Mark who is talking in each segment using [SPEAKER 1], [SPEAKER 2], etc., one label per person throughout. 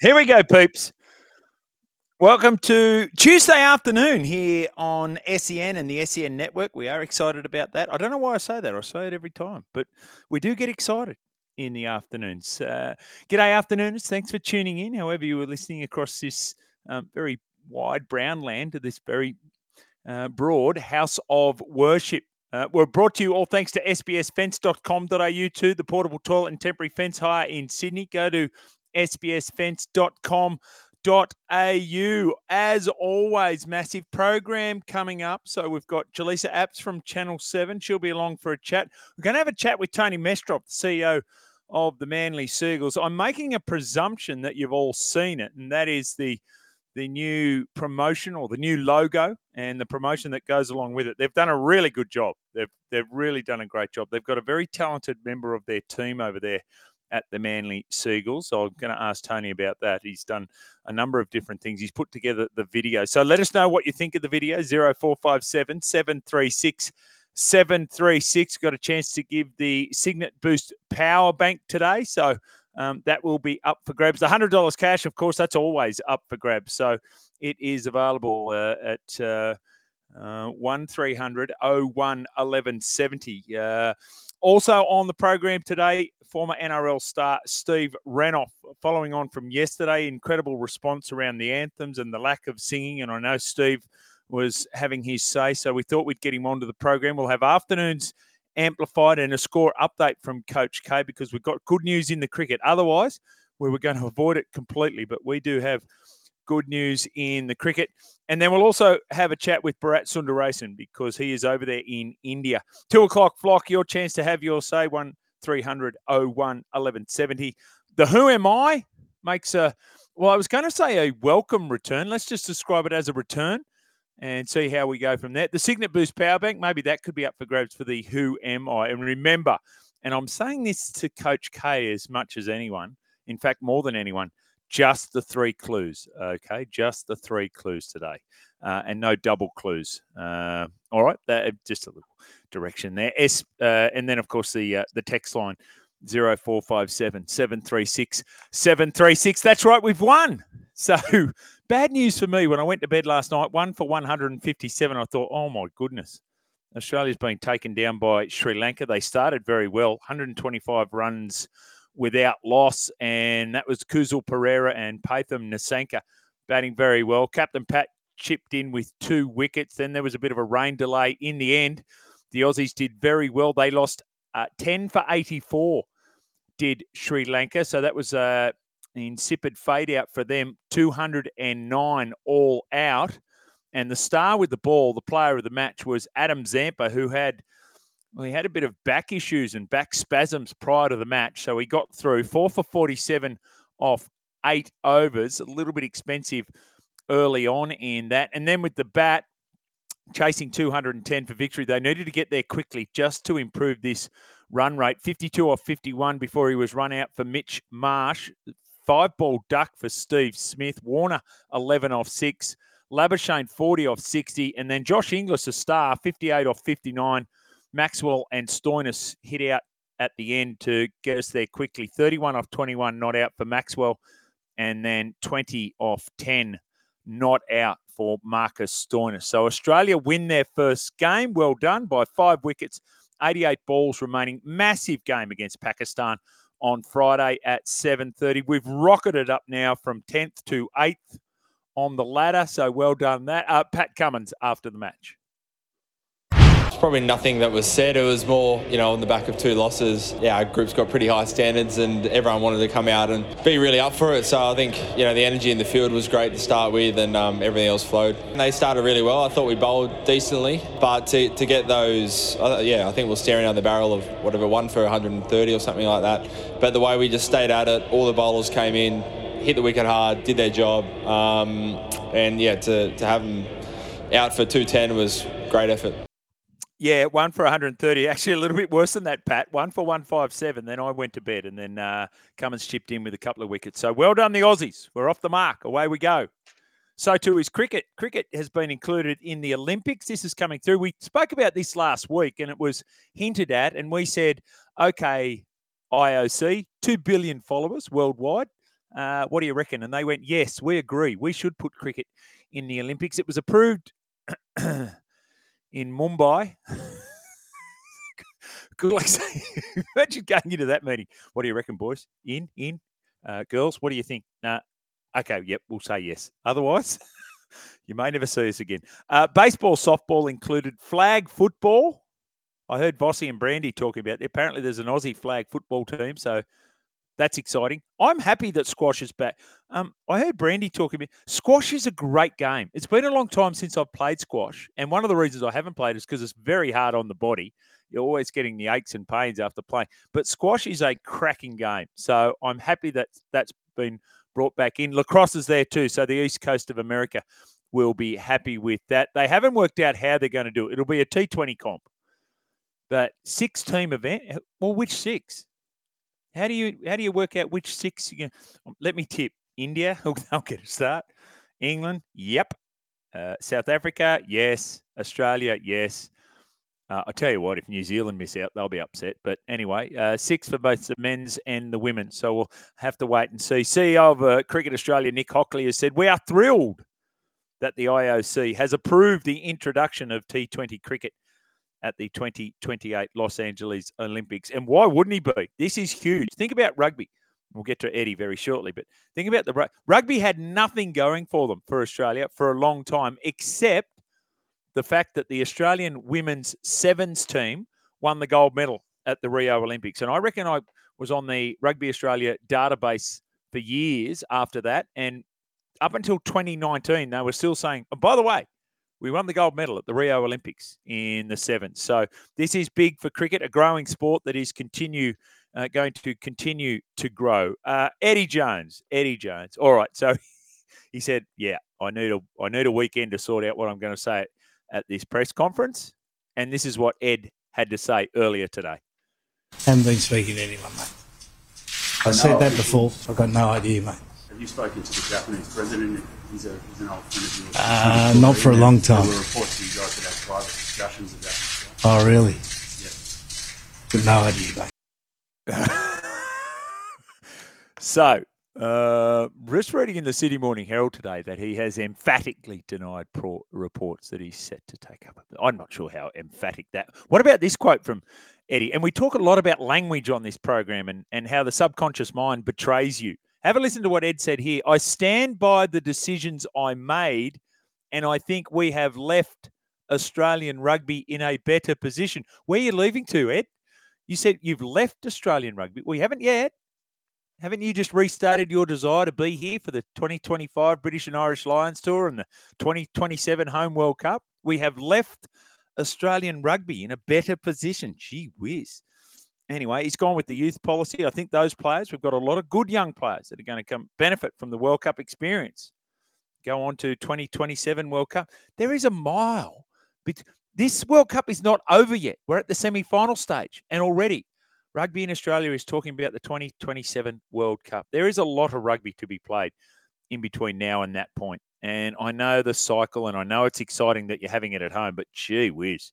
[SPEAKER 1] Here we go, peeps. Welcome to Tuesday afternoon here on SEN and the SEN network. We are excited about that. I don't know why I say that. I say it every time, but we do get excited in the afternoons. Uh, g'day, afternoons. Thanks for tuning in. However, you were listening across this um, very wide brown land to this very uh, broad house of worship. Uh, we're brought to you all thanks to sbsfence.com.au too, the portable toilet and temporary fence hire in Sydney. Go to sbsfence.com au. As always, massive program coming up. So we've got Jaleesa Apps from Channel 7. She'll be along for a chat. We're going to have a chat with Tony Mestrov, the CEO of the Manly Sea Eagles. I'm making a presumption that you've all seen it, and that is the the new promotion or the new logo and the promotion that goes along with it. They've done a really good job. They've they've really done a great job. They've got a very talented member of their team over there at the Manly Sea Eagles. So I'm going to ask Tony about that. He's done a number of different things. He's put together the video. So let us know what you think of the video 0457 736 736. Got a chance to give the Cygnett Boost Power Bank today. So um, that will be up for grabs. The $100 cash, of course, that's always up for grabs. So it is available uh, at. Uh, uh, 1300 01 1170. Uh, also on the program today, former NRL star Steve Renouf. Following on from yesterday, incredible response around the anthems and the lack of singing. And I know Steve was having his say, so we thought we'd get him onto the program. We'll have afternoons amplified and a score update from Coach K because we've got good news in the cricket. Otherwise, we were going to avoid it completely, but we do have good news in the cricket. And then we'll also have a chat with Bharat Sundaresan because he is over there in India. Two o'clock flock, your chance to have your say. One 300 01 1170. The Who Am I makes a, well, I was going to say a welcome return. Let's just describe it as a return and see how we go from that. The Cygnett Boost Power Bank, maybe that could be up for grabs for the Who Am I. And remember, and I'm saying this to Coach K as much as anyone, in fact, more than anyone, just the three clues. Okay, just the three clues today, uh, and no double clues. Uh, all right, that just a little direction there. S, uh, and then of course the uh, the text line. 0457 736 736. That's right, we've won. So bad news for me when I went to bed last night, one for 157. I thought, oh my goodness, Australia's been taken down by Sri Lanka. They started very well, 125 runs without loss, and that was Kusal Perera and Pathum Nissanka batting very well. Captain Pat chipped in with two wickets. Then there was a bit of a rain delay in the end. The Aussies did very well. They lost uh, 10 for 84, did Sri Lanka. So that was uh, an insipid fade out for them, 209 all out. And the star with the ball, the player of the match, was Adam Zampa, who had well, he had a bit of back issues and back spasms prior to the match. So he got through four for 47 off eight overs, a little bit expensive early on in that. And then with the bat, chasing 210 for victory, they needed to get there quickly just to improve this run rate. 52 off 51 before he was run out for Mitch Marsh. Five ball duck for Steve Smith. Warner 11 off six. Labuschagne 40 off 60. And then Josh Inglis, a star, 58 off 59 Maxwell and Stoinis hit out at the end to get us there quickly. 31 off 21 not out for Maxwell, and then 20 off 10 not out for Marcus Stoinis. So Australia win their first game. Well done by five wickets, 88 balls remaining. Massive game against Pakistan on Friday at 7:30. We've rocketed up now from 10th to 8th on the ladder. So well done that. Uh, Pat Cummins after the match
[SPEAKER 2] probably nothing that was said. It was more, you know, on the back of two losses. Yeah, our group's got pretty high standards and everyone wanted to come out and be really up for it. So I think, you know, the energy in the field was great to start with and um, everything else flowed. And they started really well. I thought we bowled decently, but to, to get those, uh, yeah, I think we're staring down the barrel of whatever, one for 130 or something like that. But the way we just stayed at it, all the bowlers came in, hit the wicket hard, did their job, um, and yeah, to, to have them out for 210 was great effort.
[SPEAKER 1] Yeah, one for 130. Actually, a little bit worse than that, Pat. One for 157. Then I went to bed, and then uh, Cummins chipped in with a couple of wickets. So well done, the Aussies. We're off the mark. Away we go. So too is cricket. Cricket has been included in the Olympics. This is coming through. We spoke about this last week, and it was hinted at, and we said, okay, IOC, two billion followers worldwide. Uh, what do you reckon? And they went, yes, we agree. We should put cricket in the Olympics. It was approved in Mumbai. Good luck imagine going into that meeting. What do you reckon, boys? In, in, uh, girls. What do you think? Nah. Okay. Yep. We'll say yes. Otherwise, you may never see us again. Uh, baseball, softball included. Flag football. I heard Bossy and Brandy talking about. It. Apparently, there's an Aussie flag football team, so that's exciting. I'm happy that squash is back. Um, I heard Brandy talking about squash is a great game. It's been a long time since I've played squash, and one of the reasons I haven't played is because it's very hard on the body. You're always getting the aches and pains after playing. But squash is a cracking game, so I'm happy that that's been brought back in. Lacrosse is there too, so the east coast of America will be happy with that. They haven't worked out how they're going to do it. It'll be a T20 comp, but six team event. Well, which six? How do you how do you work out which six? You um, let me tip. India, they'll get a start. England, yep. Uh, South Africa, yes. Australia, yes. Uh, I tell you what, if New Zealand miss out, they'll be upset. But anyway, uh, six for both the men's and the women. So we'll have to wait and see. CEO of uh, Cricket Australia, Nick Hockley, has said, We are thrilled that the IOC has approved the introduction of T20 cricket at the 2028 Los Angeles Olympics. And why wouldn't he be? This is huge. Think about rugby. We'll get to Eddie very shortly, but think about the rugby had nothing going for them for Australia for a long time, except the fact that the Australian women's sevens team won the gold medal at the Rio Olympics. And I reckon I was on the Rugby Australia database for years after that. And up until 2019, they were still saying, oh, by the way, we won the gold medal at the Rio Olympics in the sevens. So this is big for cricket, a growing sport that is continue uh, going to continue to grow. Uh, Eddie Jones, Eddie Jones. All right, so he said, "Yeah, I need a I need a weekend to sort out what I'm going to say at, at this press conference." And this is what Ed had to say earlier today.
[SPEAKER 3] Haven't been speaking to anyone, mate. I said that before. I've got no idea, mate.
[SPEAKER 4] Have you spoken to the Japanese president? He's, a, he's an old friend of yours.
[SPEAKER 3] Uh, not for a long time.
[SPEAKER 4] There were reports you guys had had private discussions about this.
[SPEAKER 3] Oh, really?
[SPEAKER 4] Yeah.
[SPEAKER 3] Got no idea, mate.
[SPEAKER 1] so, uh, just reading in the Sydney Morning Herald today that he has emphatically denied pro- reports that he's set to take up. I'm not sure how emphatic that. What about this quote from Eddie? And we talk a lot about language on this program and, and how the subconscious mind betrays you. Have a listen to what Ed said here. I stand by the decisions I made, and I think we have left Australian rugby in a better position. Where are you leaving to, Ed? You said you've left Australian rugby. Well, you haven't yet. Haven't you just restarted your desire to be here for the 2025 British and Irish Lions Tour and the 2027 Home World Cup? We have left Australian rugby in a better position. Gee whiz anyway, he's gone with the youth policy. I think those players, we've got a lot of good young players that are going to come benefit from the World Cup experience. Go on to 2027 World Cup. There is a mile. This World Cup is not over yet. We're at the semi final stage. And already, rugby in Australia is talking about the 2027 World Cup. There is a lot of rugby to be played in between now and that point. And I know the cycle and I know it's exciting that you're having it at home, but gee whiz.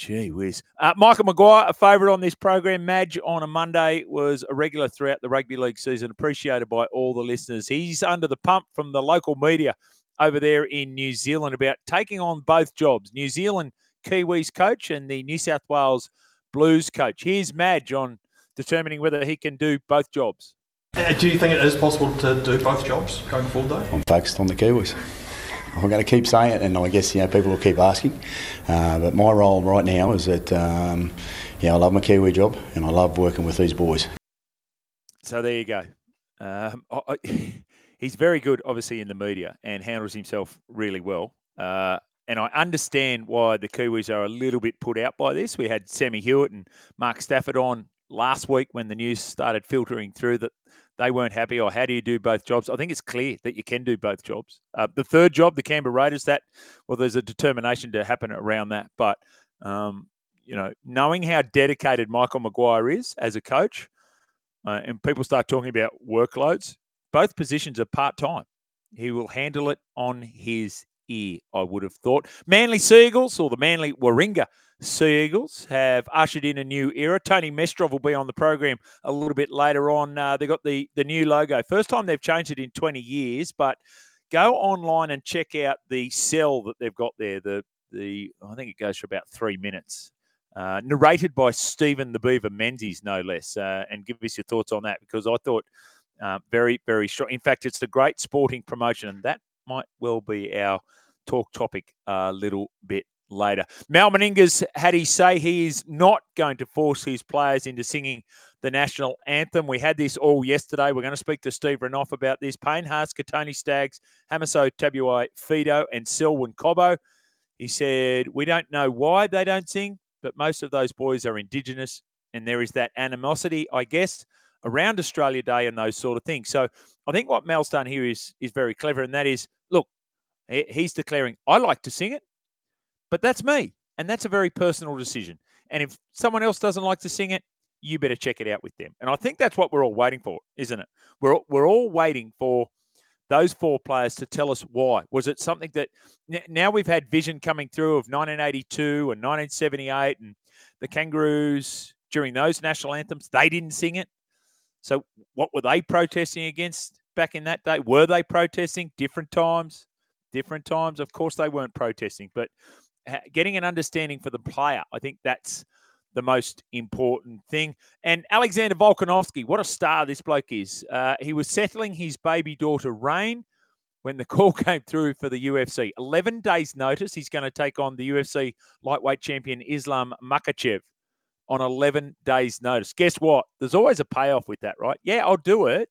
[SPEAKER 1] Gee whiz. Uh, Michael Maguire, a favourite on this program. Madge on a Monday was a regular throughout the rugby league season, appreciated by all the listeners. He's under the pump from the local media over there in New Zealand about taking on both jobs New Zealand Kiwis coach and the New South Wales Blues coach. Here's Madge on determining whether he can do both jobs.
[SPEAKER 5] Do you think it is possible to do both jobs going forward, though?
[SPEAKER 6] I'm focused on the Kiwis. I'm going to keep saying it, and I guess you know people will keep asking. Uh, but my role right now is that um, yeah, I love my Kiwi job, and I love working with these boys.
[SPEAKER 1] So there you go. Um, I, he's very good, obviously, in the media, and handles himself really well. Uh, and I understand why the Kiwis are a little bit put out by this. We had Sammy Hewitt and Mark Stafford on last week when the news started filtering through that they weren't happy, or how do you do both jobs? I think it's clear that you can do both jobs. Uh, the third job, the Canberra Raiders, that well, there's a determination to happen around that. But um, you know, knowing how dedicated Michael Maguire is as a coach, uh, and people start talking about workloads, both positions are part time. He will handle it on his ear, I would have thought. Manly Sea Eagles or the Manly Warringah Sea Eagles have ushered in a new era. Tony Mestrov will be on the program a little bit later on. Uh, they've got the, the new logo. First time they've changed it in 20 years, but go online and check out the cell that they've got there. The, the I think it goes for about three minutes. Uh, narrated by Stephen the Beaver Menzies, no less. Uh, and give us your thoughts on that because I thought uh, very, very strong. In fact, it's a great sporting promotion, and that might well be our talk topic a little bit later. Mal Meninga's had he say he is not going to force his players into singing the national anthem. We had this all yesterday. We're going to speak to Steve Renouf about this. Payne Haas, Tony Staggs, Hamiso Tabuai-Fidow, and Selwyn Cobbo. He said, We don't know why they don't sing, but most of those boys are Indigenous, and there is that animosity, I guess, around Australia Day and those sort of things. So I think what Mal's done here is is very clever, and that is, look, he's declaring, I like to sing it. But that's me. And that's a very personal decision. And if someone else doesn't like to sing it, you better check it out with them. And I think that's what we're all waiting for, isn't it? We're, we're all waiting for those four players to tell us why. Was it something that now we've had vision coming through of 1982 and 1978 and the Kangaroos during those national anthems? They didn't sing it. So what were they protesting against back in that day? Were they protesting different times? Different times? Of course they weren't protesting, but getting an understanding for the player. I think that's the most important thing. And Alexander Volkanovski, what a star this bloke is. Uh, he was settling his baby daughter, Rain, when the call came through for the UFC. 11 days' notice, he's going to take on the UFC lightweight champion Islam Makhachev on 11 days' notice. Guess what? There's always a payoff with that, right? Yeah, I'll do it,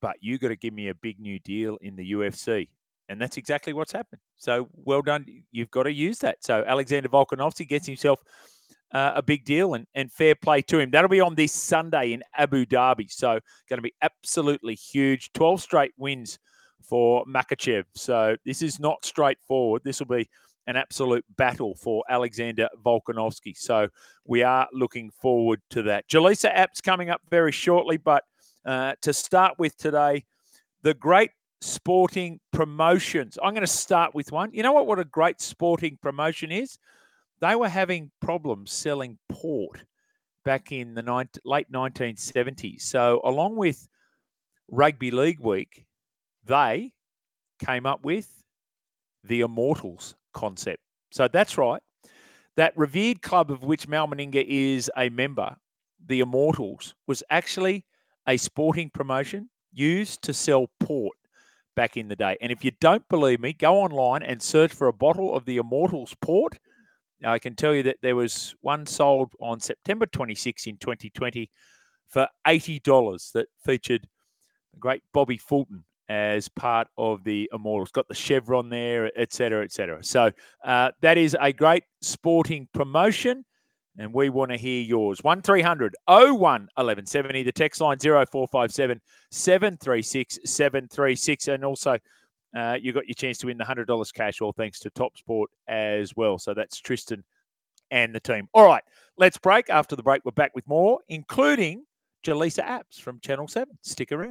[SPEAKER 1] but you got to give me a big new deal in the UFC. And that's exactly what's happened. So well done. You've got to use that. So Alexander Volkanovski gets himself uh, a big deal and, and fair play to him. That'll be on this Sunday in Abu Dhabi. So going to be absolutely huge. 12 straight wins for Makhachev. So this is not straightforward. This will be an absolute battle for Alexander Volkanovski. So we are looking forward to that. Jaleesa Apps coming up very shortly, but uh, to start with today, the great sporting promotions. I'm going to start with one. You know what? What a great sporting promotion is. They were having problems selling port back in the late 1970s. So, along with Rugby League Week, they came up with the Immortals concept. So that's right. That revered club of which Mal Meninga is a member, the Immortals, was actually a sporting promotion used to sell port back in the day. And if you don't believe me, go online and search for a bottle of the Immortals Port. Now, I can tell you that there was one sold on September 26 in 2020 for $80 that featured the great Bobby Fulton as part of the Immortals. Got the chevron there, etc., etc. So uh, that is a great sporting promotion and we want to hear yours. 1300 01 1170, the text line 0457 736 736. And also, uh, you got your chance to win the $100 cash, all thanks to Top Sport as well. So that's Tristan and the team. All right, let's break. After the break, we're back with more, including Jaleesa Apps from Channel 7. Stick around.